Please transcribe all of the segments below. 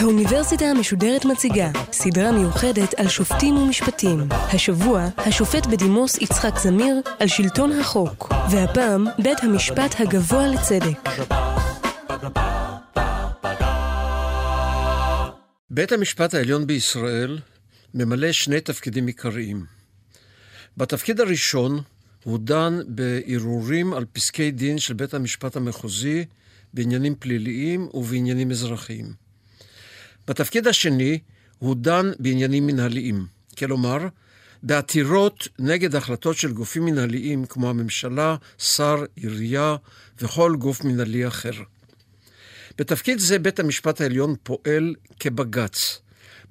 האוניברסיטה המשודרת מציגה סדרה מיוחדת על שופטים ומשפטים. השבוע, השופט בדימוס יצחק זמיר על שלטון החוק, והפעם, בית המשפט הגבוה לצדק. בית המשפט העליון בישראל ממלא שני תפקידים עיקריים. בתפקיד הראשון הוא דן בערעורים על פסקי דין של בית המשפט המחוזי בעניינים פליליים ובעניינים אזרחיים. בתפקיד השני הוא דן בעניינים מנהליים, כלומר, בעתירות נגד החלטות של גופים מנהליים כמו הממשלה, שר, עירייה וכל גוף מנהלי אחר. בתפקיד זה בית המשפט העליון פועל כבג"ץ.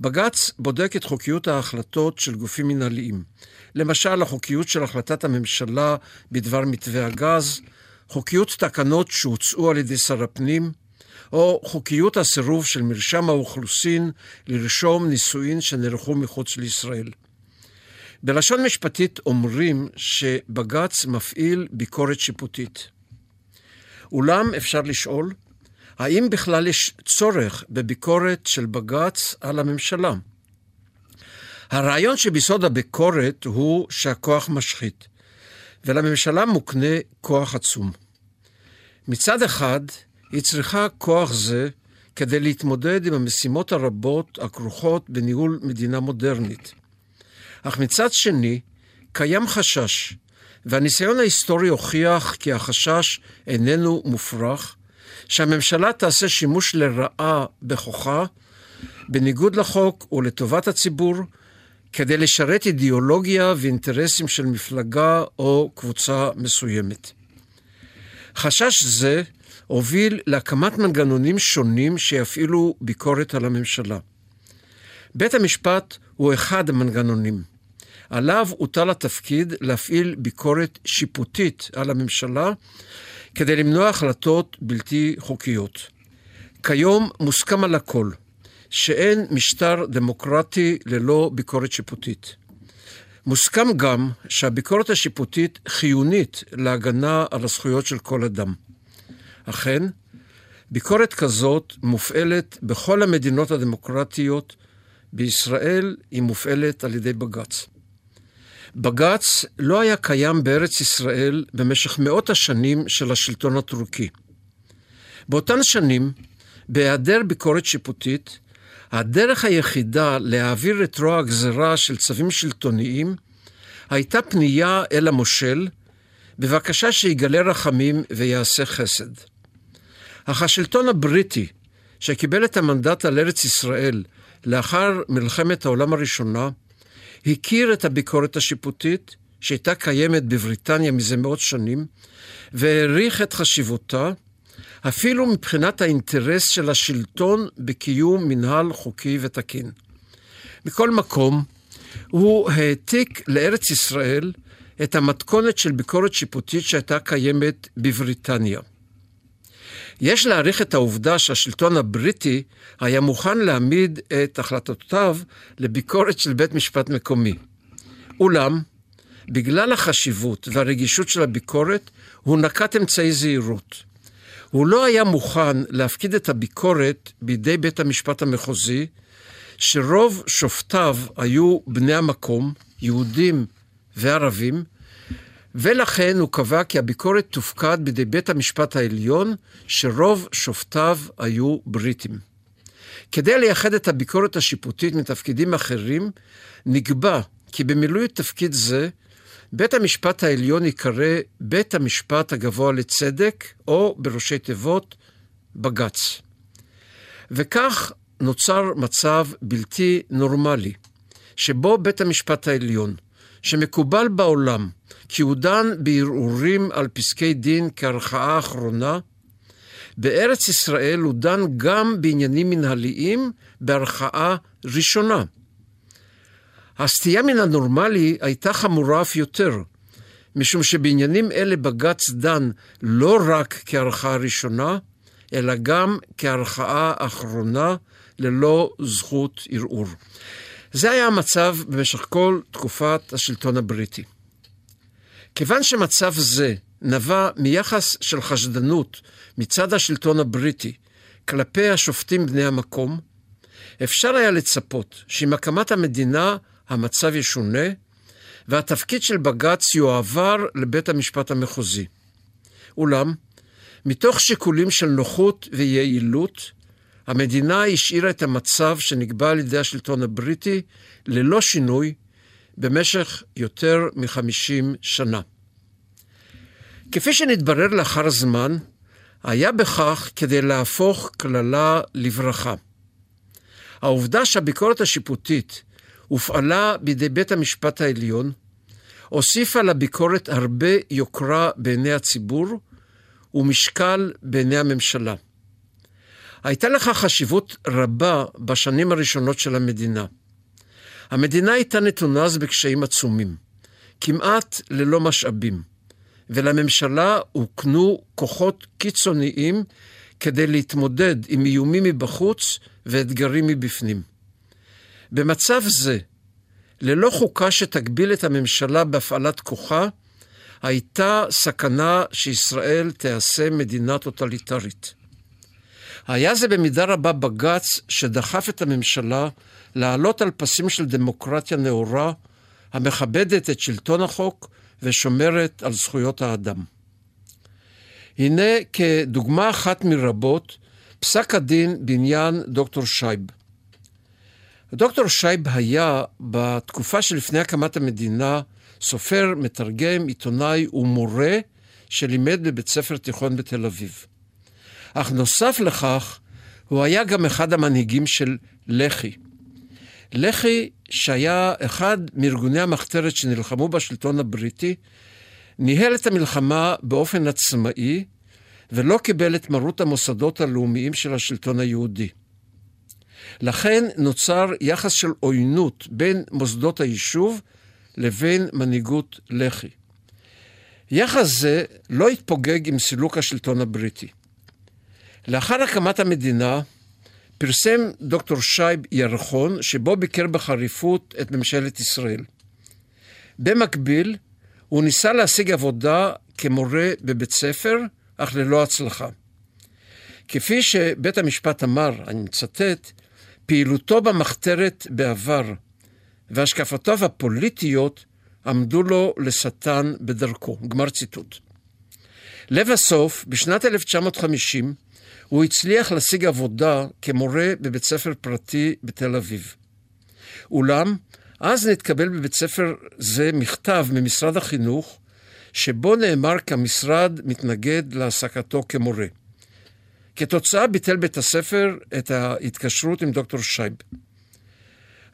בג"ץ בודק את חוקיות ההחלטות של גופים מנהליים. למשל, החוקיות של החלטת הממשלה בדבר מתווה הגז, חוקיות תקנות שהוצאו על ידי שר הפנים, או חוקיות הסירוב של מרשם האוכלוסין לרשום נישואין שנערכו מחוץ לישראל. בלשון משפטית אומרים שבג"ץ מפעיל ביקורת שיפוטית. אולם אפשר לשאול, האם בכלל יש צורך בביקורת של בג"ץ על הממשלה? הרעיון שביסוד הביקורת הוא שהכוח משחית, ולממשלה מוקנה כוח עצום. מצד אחד, היא צריכה כוח זה כדי להתמודד עם המשימות הרבות הכרוכות בניהול מדינה מודרנית. אך מצד שני, קיים חשש, והניסיון ההיסטורי הוכיח כי החשש איננו מופרך, שהממשלה תעשה שימוש לרעה בכוחה, בניגוד לחוק ולטובת הציבור, כדי לשרת אידיאולוגיה ואינטרסים של מפלגה או קבוצה מסוימת. חשש זה הוביל להקמת מנגנונים שונים שיפעילו ביקורת על הממשלה. בית המשפט הוא אחד המנגנונים. עליו הוטל התפקיד להפעיל ביקורת שיפוטית על הממשלה כדי למנוע החלטות בלתי חוקיות. כיום מוסכם על הכל שאין משטר דמוקרטי ללא ביקורת שיפוטית. מוסכם גם שהביקורת השיפוטית חיונית להגנה על הזכויות של כל אדם. אכן, ביקורת כזאת מופעלת בכל המדינות הדמוקרטיות, בישראל היא מופעלת על ידי בג"ץ. בג"ץ לא היה קיים בארץ ישראל במשך מאות השנים של השלטון הטורקי. באותן שנים, בהיעדר ביקורת שיפוטית, הדרך היחידה להעביר את רוע הגזרה של צווים שלטוניים הייתה פנייה אל המושל בבקשה שיגלה רחמים ויעשה חסד. אך השלטון הבריטי, שקיבל את המנדט על ארץ ישראל לאחר מלחמת העולם הראשונה, הכיר את הביקורת השיפוטית שהייתה קיימת בבריטניה מזה מאות שנים, והעריך את חשיבותה, אפילו מבחינת האינטרס של השלטון בקיום מנהל חוקי ותקין. מכל מקום, הוא העתיק לארץ ישראל את המתכונת של ביקורת שיפוטית שהייתה קיימת בבריטניה. יש להעריך את העובדה שהשלטון הבריטי היה מוכן להעמיד את החלטותיו לביקורת של בית משפט מקומי. אולם, בגלל החשיבות והרגישות של הביקורת, הוא נקט אמצעי זהירות. הוא לא היה מוכן להפקיד את הביקורת בידי בית המשפט המחוזי, שרוב שופטיו היו בני המקום, יהודים וערבים, ולכן הוא קבע כי הביקורת תופקד בידי בית המשפט העליון, שרוב שופטיו היו בריטים. כדי לייחד את הביקורת השיפוטית מתפקידים אחרים, נקבע כי במילוי תפקיד זה, בית המשפט העליון ייקרא בית המשפט הגבוה לצדק, או בראשי תיבות, בג"ץ. וכך נוצר מצב בלתי נורמלי, שבו בית המשפט העליון, שמקובל בעולם כי הוא דן בערעורים על פסקי דין כערכאה אחרונה, בארץ ישראל הוא דן גם בעניינים מנהליים בערכאה ראשונה. הסטייה מן הנורמלי הייתה חמורה אף יותר, משום שבעניינים אלה בג"ץ דן לא רק כערכאה ראשונה, אלא גם כערכאה אחרונה ללא זכות ערעור. זה היה המצב במשך כל תקופת השלטון הבריטי. כיוון שמצב זה נבע מיחס של חשדנות מצד השלטון הבריטי כלפי השופטים בני המקום, אפשר היה לצפות שעם הקמת המדינה המצב ישונה, והתפקיד של בג"ץ יועבר לבית המשפט המחוזי. אולם, מתוך שיקולים של נוחות ויעילות, המדינה השאירה את המצב שנקבע על ידי השלטון הבריטי ללא שינוי במשך יותר מחמישים שנה. כפי שנתברר לאחר זמן, היה בכך כדי להפוך קללה לברכה. העובדה שהביקורת השיפוטית הופעלה בידי בית המשפט העליון, הוסיפה לביקורת הרבה יוקרה בעיני הציבור ומשקל בעיני הממשלה. הייתה לכך חשיבות רבה בשנים הראשונות של המדינה. המדינה הייתה נתונה אז בקשיים עצומים, כמעט ללא משאבים, ולממשלה הוקנו כוחות קיצוניים כדי להתמודד עם איומים מבחוץ ואתגרים מבפנים. במצב זה, ללא חוקה שתגביל את הממשלה בהפעלת כוחה, הייתה סכנה שישראל תיעשה מדינה טוטליטרית. היה זה במידה רבה בג"ץ שדחף את הממשלה לעלות על פסים של דמוקרטיה נאורה, המכבדת את שלטון החוק ושומרת על זכויות האדם. הנה כדוגמה אחת מרבות, פסק הדין בעניין דוקטור שייב. דוקטור שייב היה, בתקופה שלפני הקמת המדינה, סופר, מתרגם, עיתונאי ומורה שלימד בבית ספר תיכון בתל אביב. אך נוסף לכך, הוא היה גם אחד המנהיגים של לח"י. לח"י, שהיה אחד מארגוני המחתרת שנלחמו בשלטון הבריטי, ניהל את המלחמה באופן עצמאי, ולא קיבל את מרות המוסדות הלאומיים של השלטון היהודי. לכן נוצר יחס של עוינות בין מוסדות היישוב לבין מנהיגות לח"י. יחס זה לא התפוגג עם סילוק השלטון הבריטי. לאחר הקמת המדינה פרסם דוקטור שייב ירחון, שבו ביקר בחריפות את ממשלת ישראל. במקביל, הוא ניסה להשיג עבודה כמורה בבית ספר, אך ללא הצלחה. כפי שבית המשפט אמר, אני מצטט, פעילותו במחתרת בעבר והשקפותיו הפוליטיות עמדו לו לשטן בדרכו. גמר ציטוט. לבסוף, בשנת 1950, הוא הצליח להשיג עבודה כמורה בבית ספר פרטי בתל אביב. אולם, אז נתקבל בבית ספר זה מכתב ממשרד החינוך, שבו נאמר כי המשרד מתנגד להעסקתו כמורה. כתוצאה ביטל בית הספר את ההתקשרות עם דוקטור שייב.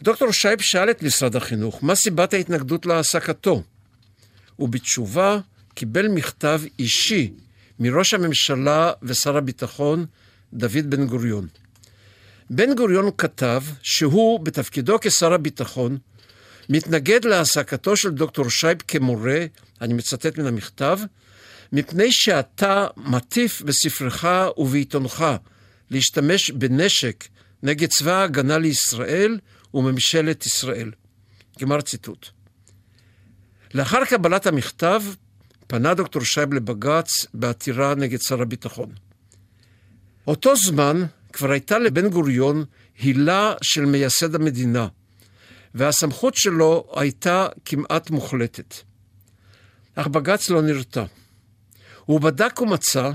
דוקטור שייב שאל את משרד החינוך מה סיבת ההתנגדות להעסקתו, ובתשובה קיבל מכתב אישי מראש הממשלה ושר הביטחון דוד בן גוריון. בן גוריון כתב שהוא, בתפקידו כשר הביטחון, מתנגד להעסקתו של דוקטור שייב כמורה, אני מצטט מן המכתב, מפני שאתה מטיף בספרך ובעיתונך להשתמש בנשק נגד צבא ההגנה לישראל וממשלת ישראל. גמר ציטוט. לאחר קבלת המכתב, פנה דוקטור שייב לבג"ץ בעתירה נגד שר הביטחון. אותו זמן כבר הייתה לבן גוריון הילה של מייסד המדינה, והסמכות שלו הייתה כמעט מוחלטת. אך בג"ץ לא נרתע. הוא בדק ומצא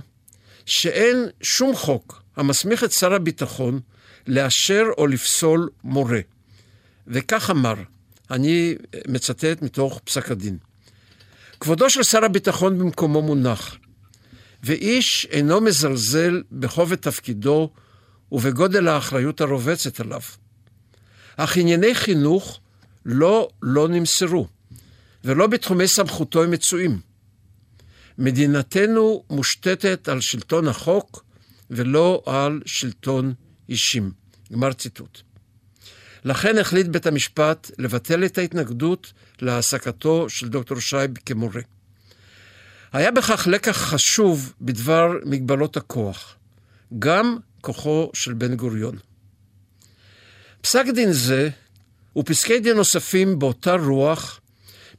שאין שום חוק המסמיך את שר הביטחון לאשר או לפסול מורה. וכך אמר, אני מצטט מתוך פסק הדין: כבודו של שר הביטחון במקומו מונח, ואיש אינו מזלזל בכובד תפקידו ובגודל האחריות הרובצת עליו. אך ענייני חינוך לא לא נמסרו, ולא בתחומי סמכותו הם מצויים. מדינתנו מושתתת על שלטון החוק ולא על שלטון אישים. גמר ציטוט. לכן החליט בית המשפט לבטל את ההתנגדות להעסקתו של דוקטור שייב כמורה. היה בכך לקח חשוב בדבר מגבלות הכוח, גם כוחו של בן גוריון. פסק דין זה ופסקי דין נוספים באותה רוח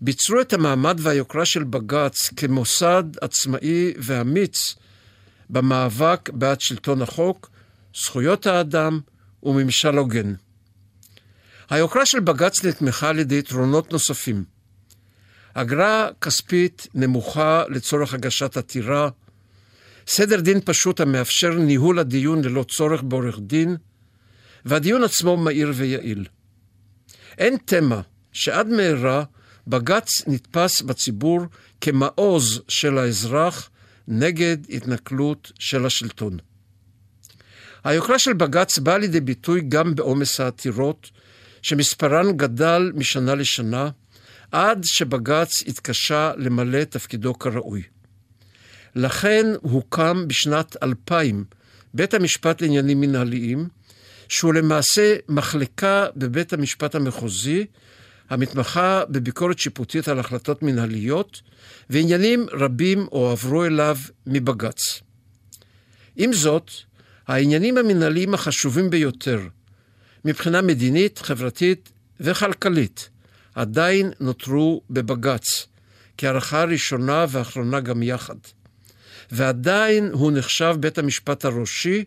ביצרו את המעמד והיוקרה של בג"ץ כמוסד עצמאי ואמיץ במאבק בעד שלטון החוק, זכויות האדם וממשל הוגן. היוקרה של בג"ץ נתמכה על ידי יתרונות נוספים. אגרה כספית נמוכה לצורך הגשת עתירה, סדר דין פשוט המאפשר ניהול הדיון ללא צורך בעורך דין, והדיון עצמו מהיר ויעיל. אין תמה שעד מהרה בג"ץ נתפס בציבור כמעוז של האזרח נגד התנכלות של השלטון. היוקרה של בג"ץ באה לידי ביטוי גם בעומס העתירות, שמספרן גדל משנה לשנה, עד שבג"ץ התקשה למלא תפקידו כראוי. לכן הוקם בשנת 2000 בית המשפט לעניינים מנהליים, שהוא למעשה מחלקה בבית המשפט המחוזי, המתמחה בביקורת שיפוטית על החלטות מנהליות, ועניינים רבים הועברו אליו מבג"ץ. עם זאת, העניינים המנהליים החשובים ביותר, מבחינה מדינית, חברתית וכלכלית, עדיין נותרו בבג"ץ, כערכה ראשונה ואחרונה גם יחד. ועדיין הוא נחשב בית המשפט הראשי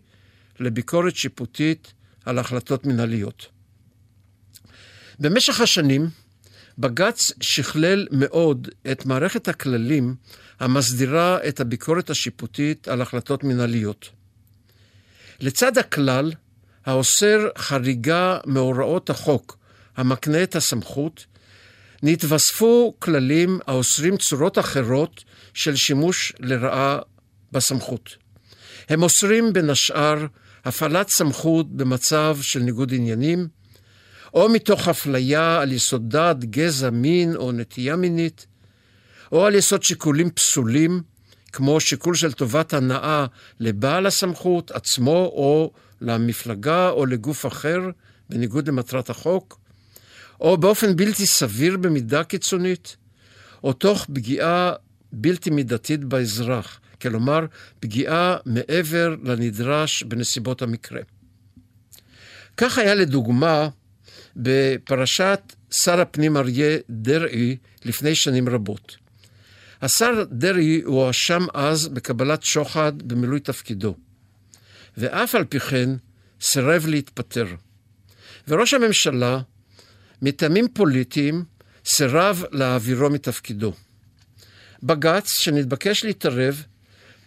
לביקורת שיפוטית על החלטות מנהליות. במשך השנים, בג"ץ שכלל מאוד את מערכת הכללים המסדירה את הביקורת השיפוטית על החלטות מנהליות. לצד הכלל האוסר חריגה מהוראות החוק המקנה את הסמכות, נתווספו כללים האוסרים צורות אחרות של שימוש לרעה בסמכות. הם אוסרים בין השאר הפעלת סמכות במצב של ניגוד עניינים, או מתוך אפליה על יסוד דת, גזע, מין או נטייה מינית, או על יסוד שיקולים פסולים, כמו שיקול של טובת הנאה לבעל הסמכות עצמו או למפלגה או לגוף אחר, בניגוד למטרת החוק, או באופן בלתי סביר במידה קיצונית, או תוך פגיעה בלתי מידתית באזרח, כלומר פגיעה מעבר לנדרש בנסיבות המקרה. כך היה לדוגמה בפרשת שר הפנים אריה דרעי לפני שנים רבות. השר דרעי הואשם אז בקבלת שוחד במילוי תפקידו, ואף על פי כן סירב להתפטר. וראש הממשלה, מטעמים פוליטיים, סירב להעבירו מתפקידו. בג"ץ, שנתבקש להתערב,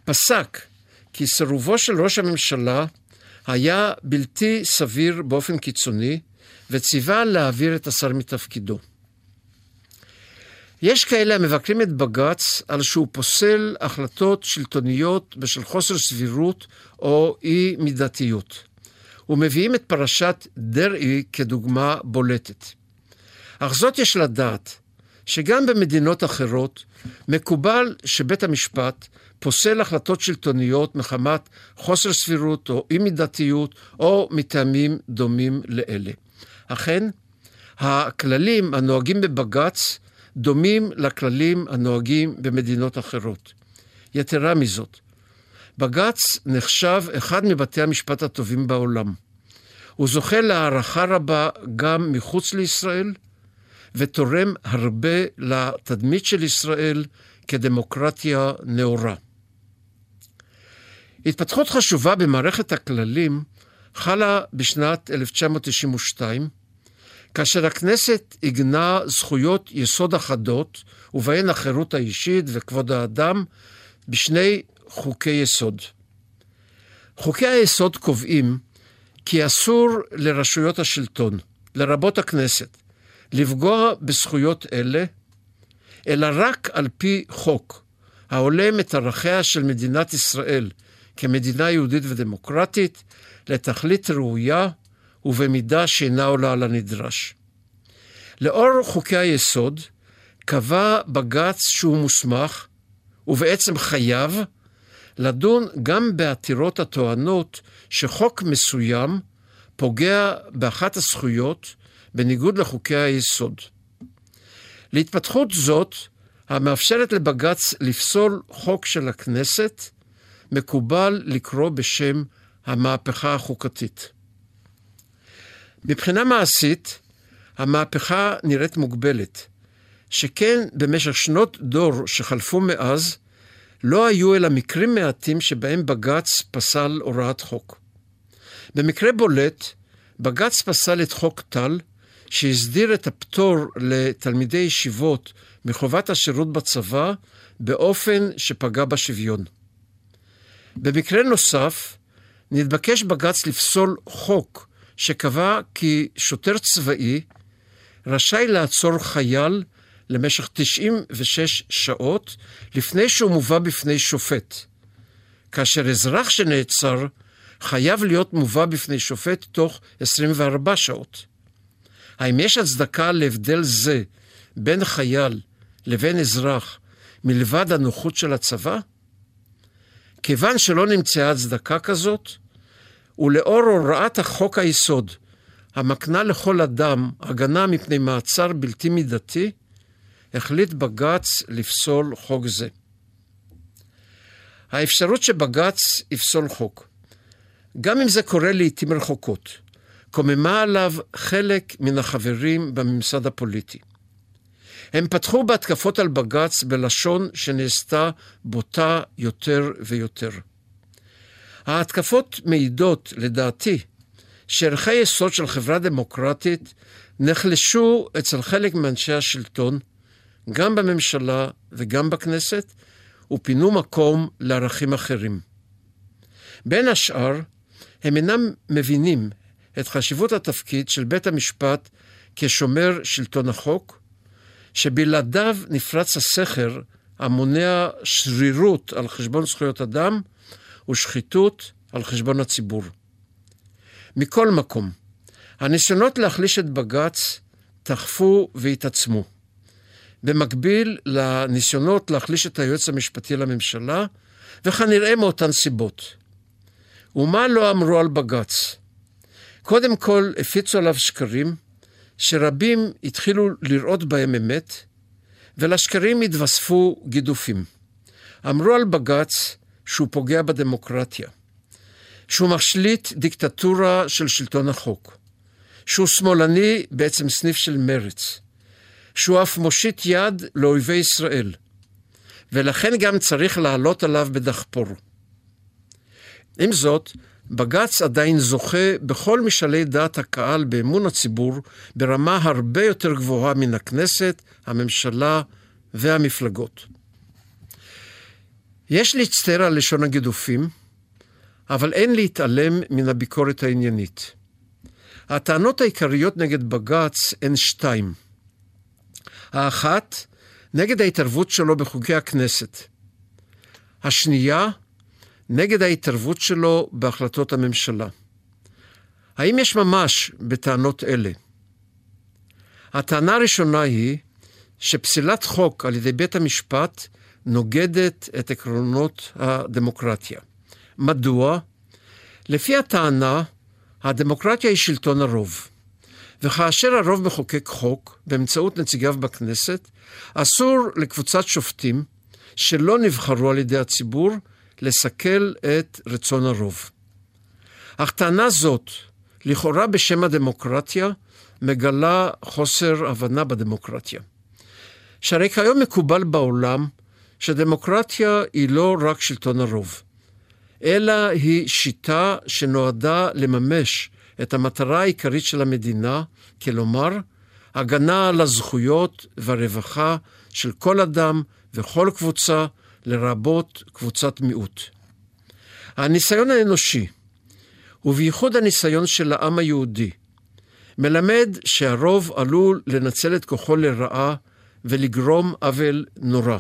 פסק כי סירובו של ראש הממשלה היה בלתי סביר באופן קיצוני, וציווה להעביר את השר מתפקידו. יש כאלה המבקרים את בג"ץ על שהוא פוסל החלטות שלטוניות בשל חוסר סבירות או אי מידתיות, ומביאים את פרשת דרעי כדוגמה בולטת. אך זאת יש לדעת, שגם במדינות אחרות מקובל שבית המשפט פוסל החלטות שלטוניות מחמת חוסר סבירות או אי מידתיות או מטעמים דומים לאלה. אכן, הכללים הנוהגים בבג"ץ דומים לכללים הנוהגים במדינות אחרות. יתרה מזאת, בג"ץ נחשב אחד מבתי המשפט הטובים בעולם. הוא זוכה להערכה רבה גם מחוץ לישראל, ותורם הרבה לתדמית של ישראל כדמוקרטיה נאורה. התפתחות חשובה במערכת הכללים חלה בשנת 1992, כאשר הכנסת עיגנה זכויות יסוד אחדות, ובהן החירות האישית וכבוד האדם, בשני חוקי יסוד. חוקי היסוד קובעים כי אסור לרשויות השלטון, לרבות הכנסת, לפגוע בזכויות אלה, אלא רק על פי חוק, ההולם את ערכיה של מדינת ישראל כמדינה יהודית ודמוקרטית, לתכלית ראויה ובמידה שאינה עולה על הנדרש. לאור חוקי היסוד, קבע בג"ץ שהוא מוסמך, ובעצם חייב, לדון גם בעתירות הטוענות שחוק מסוים פוגע באחת הזכויות בניגוד לחוקי היסוד. להתפתחות זאת, המאפשרת לבג"ץ לפסול חוק של הכנסת, מקובל לקרוא בשם המהפכה החוקתית. מבחינה מעשית, המהפכה נראית מוגבלת, שכן במשך שנות דור שחלפו מאז, לא היו אלא מקרים מעטים שבהם בג"ץ פסל הוראת חוק. במקרה בולט, בג"ץ פסל את חוק טל, שהסדיר את הפטור לתלמידי ישיבות מחובת השירות בצבא באופן שפגע בשוויון. במקרה נוסף, נתבקש בג"ץ לפסול חוק שקבע כי שוטר צבאי רשאי לעצור חייל למשך 96 שעות לפני שהוא מובא בפני שופט, כאשר אזרח שנעצר חייב להיות מובא בפני שופט תוך 24 שעות. האם יש הצדקה להבדל זה בין חייל לבין אזרח מלבד הנוחות של הצבא? כיוון שלא נמצאה הצדקה כזאת, ולאור הוראת החוק היסוד, המקנה לכל אדם הגנה מפני מעצר בלתי מידתי, החליט בג"ץ לפסול חוק זה. האפשרות שבג"ץ יפסול חוק, גם אם זה קורה לעיתים רחוקות, קוממה עליו חלק מן החברים בממסד הפוליטי. הם פתחו בהתקפות על בג"ץ בלשון שנעשתה בוטה יותר ויותר. ההתקפות מעידות, לדעתי, שערכי יסוד של חברה דמוקרטית נחלשו אצל חלק מאנשי השלטון, גם בממשלה וגם בכנסת, ופינו מקום לערכים אחרים. בין השאר, הם אינם מבינים את חשיבות התפקיד של בית המשפט כשומר שלטון החוק, שבלעדיו נפרץ הסכר המונע שרירות על חשבון זכויות אדם ושחיתות על חשבון הציבור. מכל מקום, הניסיונות להחליש את בג"ץ תכפו והתעצמו. במקביל לניסיונות להחליש את היועץ המשפטי לממשלה, וכנראה מאותן סיבות. ומה לא אמרו על בג"ץ? קודם כל הפיצו עליו שקרים, שרבים התחילו לראות בהם אמת, ולשקרים התווספו גידופים. אמרו על בג"ץ שהוא פוגע בדמוקרטיה, שהוא משליט דיקטטורה של שלטון החוק, שהוא שמאלני, בעצם סניף של מרץ, שהוא אף מושיט יד לאויבי ישראל, ולכן גם צריך לעלות עליו בדחפור. עם זאת, בג"ץ עדיין זוכה בכל משאלי דעת הקהל באמון הציבור ברמה הרבה יותר גבוהה מן הכנסת, הממשלה והמפלגות. יש להצטער על לשון הגידופים, אבל אין להתעלם מן הביקורת העניינית. הטענות העיקריות נגד בג"ץ הן שתיים. האחת, נגד ההתערבות שלו בחוקי הכנסת. השנייה, נגד ההתערבות שלו בהחלטות הממשלה. האם יש ממש בטענות אלה? הטענה הראשונה היא שפסילת חוק על ידי בית המשפט נוגדת את עקרונות הדמוקרטיה. מדוע? לפי הטענה, הדמוקרטיה היא שלטון הרוב. וכאשר הרוב מחוקק חוק באמצעות נציגיו בכנסת, אסור לקבוצת שופטים שלא נבחרו על ידי הציבור לסכל את רצון הרוב. אך טענה זאת, לכאורה בשם הדמוקרטיה, מגלה חוסר הבנה בדמוקרטיה. שהרי כיום מקובל בעולם שדמוקרטיה היא לא רק שלטון הרוב, אלא היא שיטה שנועדה לממש את המטרה העיקרית של המדינה, כלומר, הגנה על הזכויות והרווחה של כל אדם וכל קבוצה, לרבות קבוצת מיעוט. הניסיון האנושי, ובייחוד הניסיון של העם היהודי, מלמד שהרוב עלול לנצל את כוחו לרעה ולגרום עוול נורא.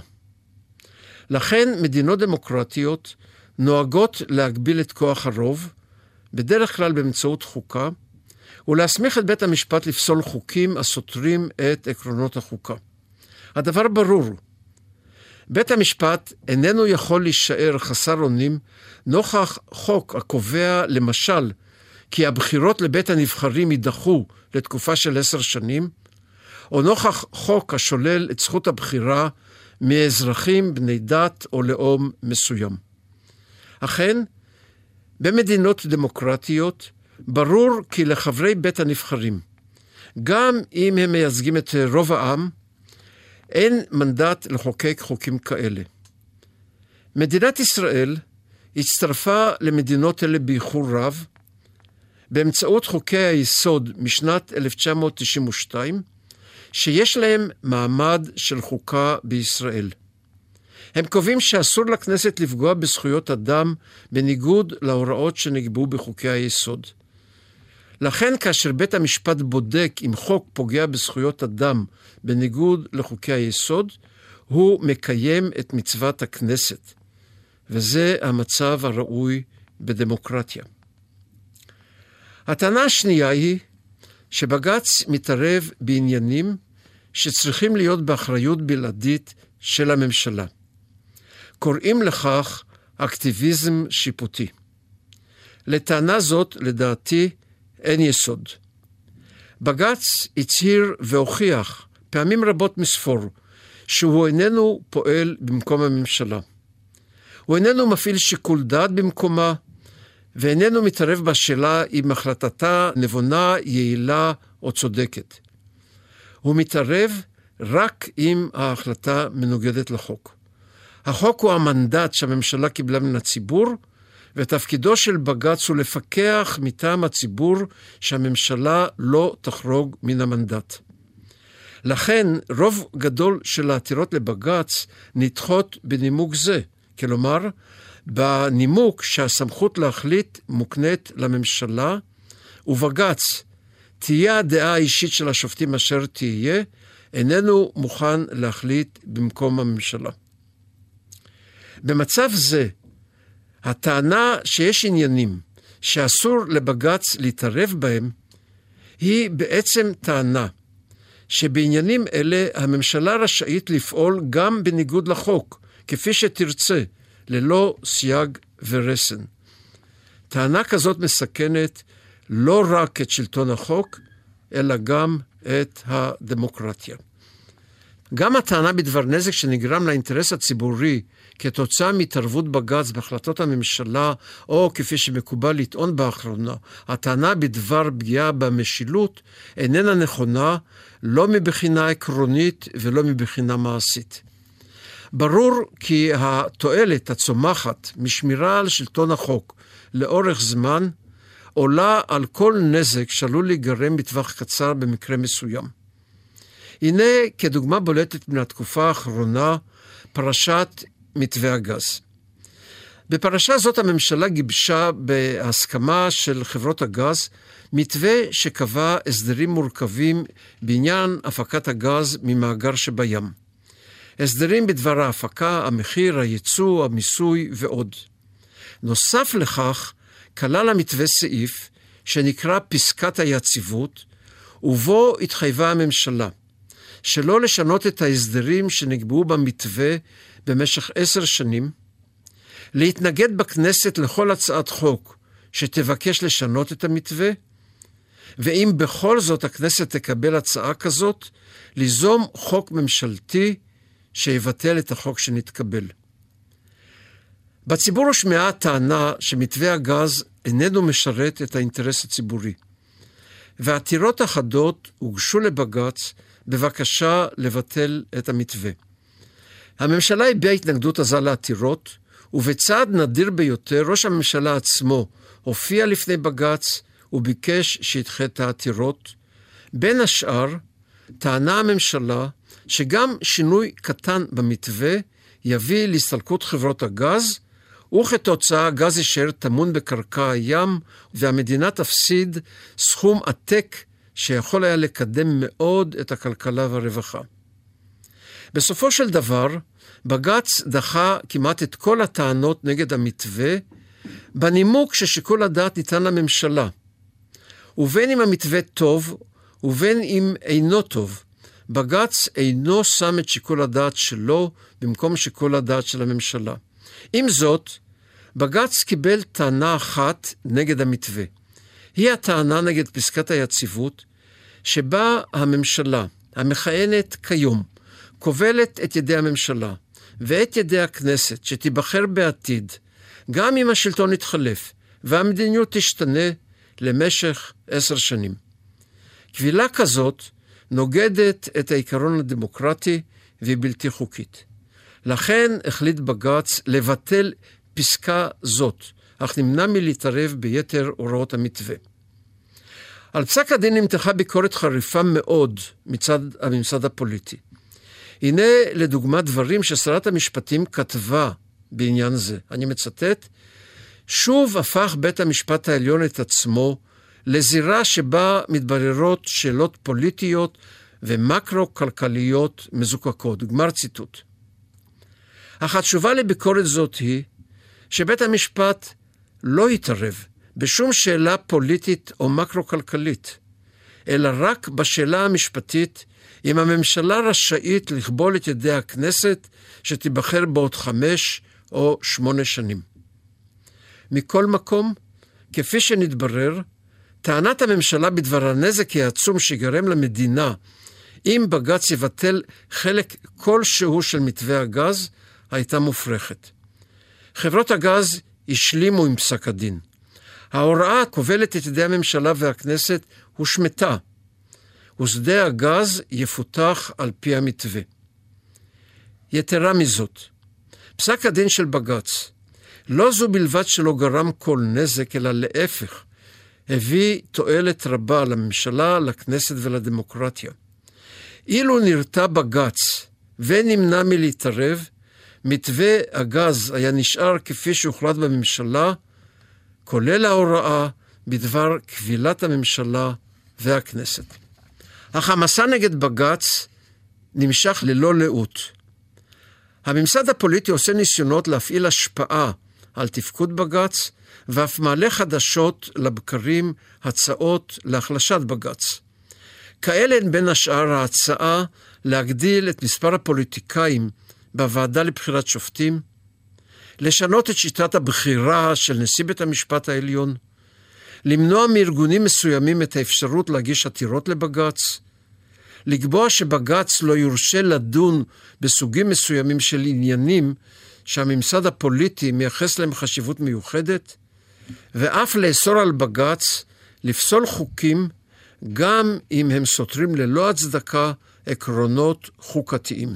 לכן מדינות דמוקרטיות נוהגות להגביל את כוח הרוב, בדרך כלל באמצעות חוקה, ולהסמיך את בית המשפט לפסול חוקים הסותרים את עקרונות החוקה. הדבר ברור, בית המשפט איננו יכול להישאר חסר אונים נוכח חוק הקובע, למשל, כי הבחירות לבית הנבחרים יידחו לתקופה של עשר שנים, או נוכח חוק השולל את זכות הבחירה מאזרחים בני דת או לאום מסוים. אכן, במדינות דמוקרטיות ברור כי לחברי בית הנבחרים, גם אם הם מייצגים את רוב העם, אין מנדט לחוקק חוקים כאלה. מדינת ישראל הצטרפה למדינות אלה באיחור רב, באמצעות חוקי היסוד משנת 1992, שיש להם מעמד של חוקה בישראל. הם קובעים שאסור לכנסת לפגוע בזכויות אדם בניגוד להוראות שנקבעו בחוקי היסוד. לכן כאשר בית המשפט בודק אם חוק פוגע בזכויות אדם בניגוד לחוקי היסוד, הוא מקיים את מצוות הכנסת, וזה המצב הראוי בדמוקרטיה. הטענה השנייה היא שבג"ץ מתערב בעניינים שצריכים להיות באחריות בלעדית של הממשלה. קוראים לכך אקטיביזם שיפוטי. לטענה זאת, לדעתי, אין יסוד. בג"ץ הצהיר והוכיח פעמים רבות מספור שהוא איננו פועל במקום הממשלה. הוא איננו מפעיל שיקול דעת במקומה, ואיננו מתערב בשאלה אם החלטתה נבונה, יעילה או צודקת. הוא מתערב רק אם ההחלטה מנוגדת לחוק. החוק הוא המנדט שהממשלה קיבלה מן הציבור, ותפקידו של בג"ץ הוא לפקח מטעם הציבור שהממשלה לא תחרוג מן המנדט. לכן רוב גדול של העתירות לבג"ץ נדחות בנימוק זה, כלומר, בנימוק שהסמכות להחליט מוקנית לממשלה, ובג"ץ, תהיה הדעה האישית של השופטים אשר תהיה, איננו מוכן להחליט במקום הממשלה. במצב זה, הטענה שיש עניינים שאסור לבג"ץ להתערב בהם, היא בעצם טענה שבעניינים אלה הממשלה רשאית לפעול גם בניגוד לחוק, כפי שתרצה, ללא סייג ורסן. טענה כזאת מסכנת לא רק את שלטון החוק, אלא גם את הדמוקרטיה. גם הטענה בדבר נזק שנגרם לאינטרס הציבורי כתוצאה מהתערבות בג"ץ בהחלטות הממשלה, או כפי שמקובל לטעון באחרונה, הטענה בדבר פגיעה במשילות איננה נכונה לא מבחינה עקרונית ולא מבחינה מעשית. ברור כי התועלת הצומחת משמירה על שלטון החוק לאורך זמן עולה על כל נזק שעלול להיגרם בטווח קצר במקרה מסוים. הנה כדוגמה בולטת מן התקופה האחרונה, פרשת מתווה הגז. בפרשה זאת הממשלה גיבשה בהסכמה של חברות הגז מתווה שקבע הסדרים מורכבים בעניין הפקת הגז ממאגר שבים. הסדרים בדבר ההפקה, המחיר, הייצוא, המיסוי ועוד. נוסף לכך, כלל המתווה סעיף שנקרא פסקת היציבות, ובו התחייבה הממשלה שלא לשנות את ההסדרים שנקבעו במתווה במשך עשר שנים, להתנגד בכנסת לכל הצעת חוק שתבקש לשנות את המתווה, ואם בכל זאת הכנסת תקבל הצעה כזאת, ליזום חוק ממשלתי שיבטל את החוק שנתקבל. בציבור הושמעה הטענה שמתווה הגז איננו משרת את האינטרס הציבורי, ועתירות אחדות הוגשו לבג"ץ בבקשה לבטל את המתווה. הממשלה הביעה התנגדות עזה לעתירות, ובצעד נדיר ביותר ראש הממשלה עצמו הופיע לפני בג"ץ וביקש שידחה את העתירות. בין השאר, טענה הממשלה שגם שינוי קטן במתווה יביא להסתלקות חברות הגז, וכתוצאה הגז יישאר טמון בקרקע הים, והמדינה תפסיד סכום עתק שיכול היה לקדם מאוד את הכלכלה והרווחה. בסופו של דבר, בג"ץ דחה כמעט את כל הטענות נגד המתווה, בנימוק ששיקול הדעת ניתן לממשלה. ובין אם המתווה טוב, ובין אם אינו טוב, בג"ץ אינו שם את שיקול הדעת שלו במקום שיקול הדעת של הממשלה. עם זאת, בג"ץ קיבל טענה אחת נגד המתווה. היא הטענה נגד פסקת היציבות, שבה הממשלה המכהנת כיום כובלת את ידי הממשלה ואת ידי הכנסת שתיבחר בעתיד, גם אם השלטון יתחלף והמדיניות תשתנה למשך עשר שנים. קבילה כזאת נוגדת את העיקרון הדמוקרטי והיא בלתי חוקית. לכן החליט בג"ץ לבטל פסקה זאת, אך נמנע מלהתערב ביתר הוראות המתווה. על פסק הדין נמתחה ביקורת חריפה מאוד מצד הממסד הפוליטי. הנה לדוגמה דברים ששרת המשפטים כתבה בעניין זה. אני מצטט: שוב הפך בית המשפט העליון את עצמו לזירה שבה מתבררות שאלות פוליטיות ומקרו-כלכליות מזוקקות. גמר ציטוט. אך התשובה לביקורת זאת היא שבית המשפט לא התערב בשום שאלה פוליטית או מקרו-כלכלית, אלא רק בשאלה המשפטית אם הממשלה רשאית לכבול את ידי הכנסת שתיבחר בעוד חמש או שמונה שנים. מכל מקום, כפי שנתברר, טענת הממשלה בדבר הנזק העצום שיגרם למדינה אם בג"ץ יבטל חלק כלשהו של מתווה הגז, הייתה מופרכת. חברות הגז השלימו עם פסק הדין. ההוראה הכובלת את ידי הממשלה והכנסת הושמטה, ושדה הגז יפותח על פי המתווה. יתרה מזאת, פסק הדין של בג"ץ, לא זו בלבד שלא גרם כל נזק, אלא להפך, הביא תועלת רבה לממשלה, לכנסת ולדמוקרטיה. אילו נרתע בג"ץ ונמנע מלהתערב, מתווה הגז היה נשאר כפי שהוחלט בממשלה, כולל ההוראה בדבר כבילת הממשלה והכנסת. אך המסע נגד בג"ץ נמשך ללא לאות. הממסד הפוליטי עושה ניסיונות להפעיל השפעה על תפקוד בג"ץ, ואף מעלה חדשות לבקרים הצעות להחלשת בג"ץ. כאלה הן בין השאר ההצעה להגדיל את מספר הפוליטיקאים בוועדה לבחירת שופטים, לשנות את שיטת הבחירה של נשיא בית המשפט העליון, למנוע מארגונים מסוימים את האפשרות להגיש עתירות לבג"ץ, לקבוע שבג"ץ לא יורשה לדון בסוגים מסוימים של עניינים שהממסד הפוליטי מייחס להם חשיבות מיוחדת, ואף לאסור על בג"ץ לפסול חוקים גם אם הם סותרים ללא הצדקה עקרונות חוקתיים.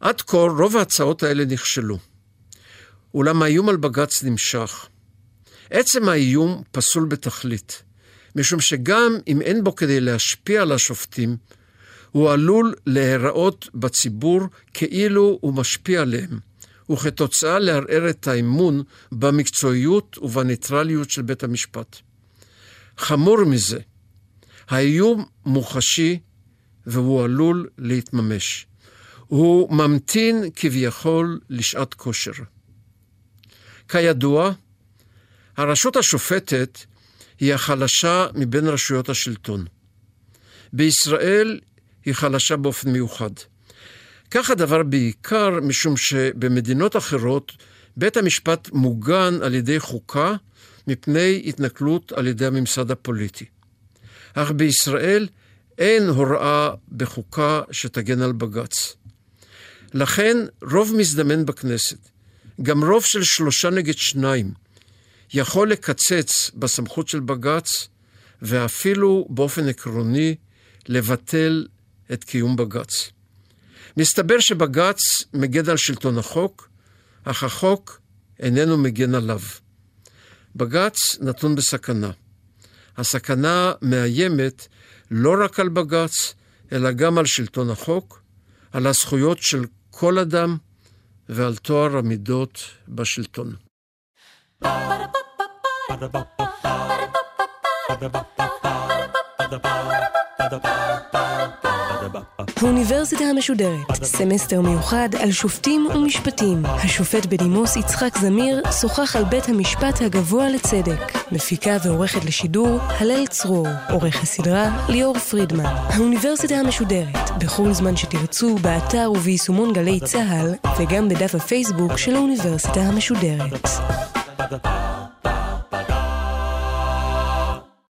עד כה רוב ההצעות האלה נכשלו, אולם האיום על בג"ץ נמשך. עצם האיום פסול בתכלית, משום שגם אם אין בו כדי להשפיע על השופטים, הוא עלול להיראות בציבור כאילו הוא משפיע עליהם, וכתוצאה לערער את האמון במקצועיות ובניטרליות של בית המשפט. חמור מזה, האיום מוחשי והוא עלול להתממש. הוא ממתין כביכול לשעת כושר. כידוע, הרשות השופטת היא החלשה מבין רשויות השלטון. בישראל היא חלשה באופן מיוחד. כך הדבר בעיקר משום שבמדינות אחרות בית המשפט מוגן על ידי חוקה מפני התנכלות על ידי הממסד הפוליטי. אך בישראל אין הוראה בחוקה שתגן על בג"ץ. לכן רוב מזדמן בכנסת, גם רוב של שלושה נגד שניים, יכול לקצץ בסמכות של בג"ץ ואפילו באופן עקרוני לבטל את קיום בג"ץ. מסתבר שבג"ץ מגן על שלטון החוק, אך החוק איננו מגן עליו. בג"ץ נתון בסכנה. הסכנה מאיימת לא רק על בג"ץ, אלא גם על שלטון החוק, על הזכויות של כל אדם ועל טוהר המידות בשלטון. האוניברסיטה המשודרת, סמסטר מיוחד על שופטים ומשפטים. השופט בדימוס יצחק זמיר שוחח על בית המשפט הגבוה לצדק. מפיקה ועורכת לשידור, הלל צרור. עורך הסדרה, ליאור פרידמן. האוניברסיטה המשודרת, בכל זמן שתרצו, באתר וביישומון גלי צה"ל, וגם בדף הפייסבוק של האוניברסיטה המשודרת.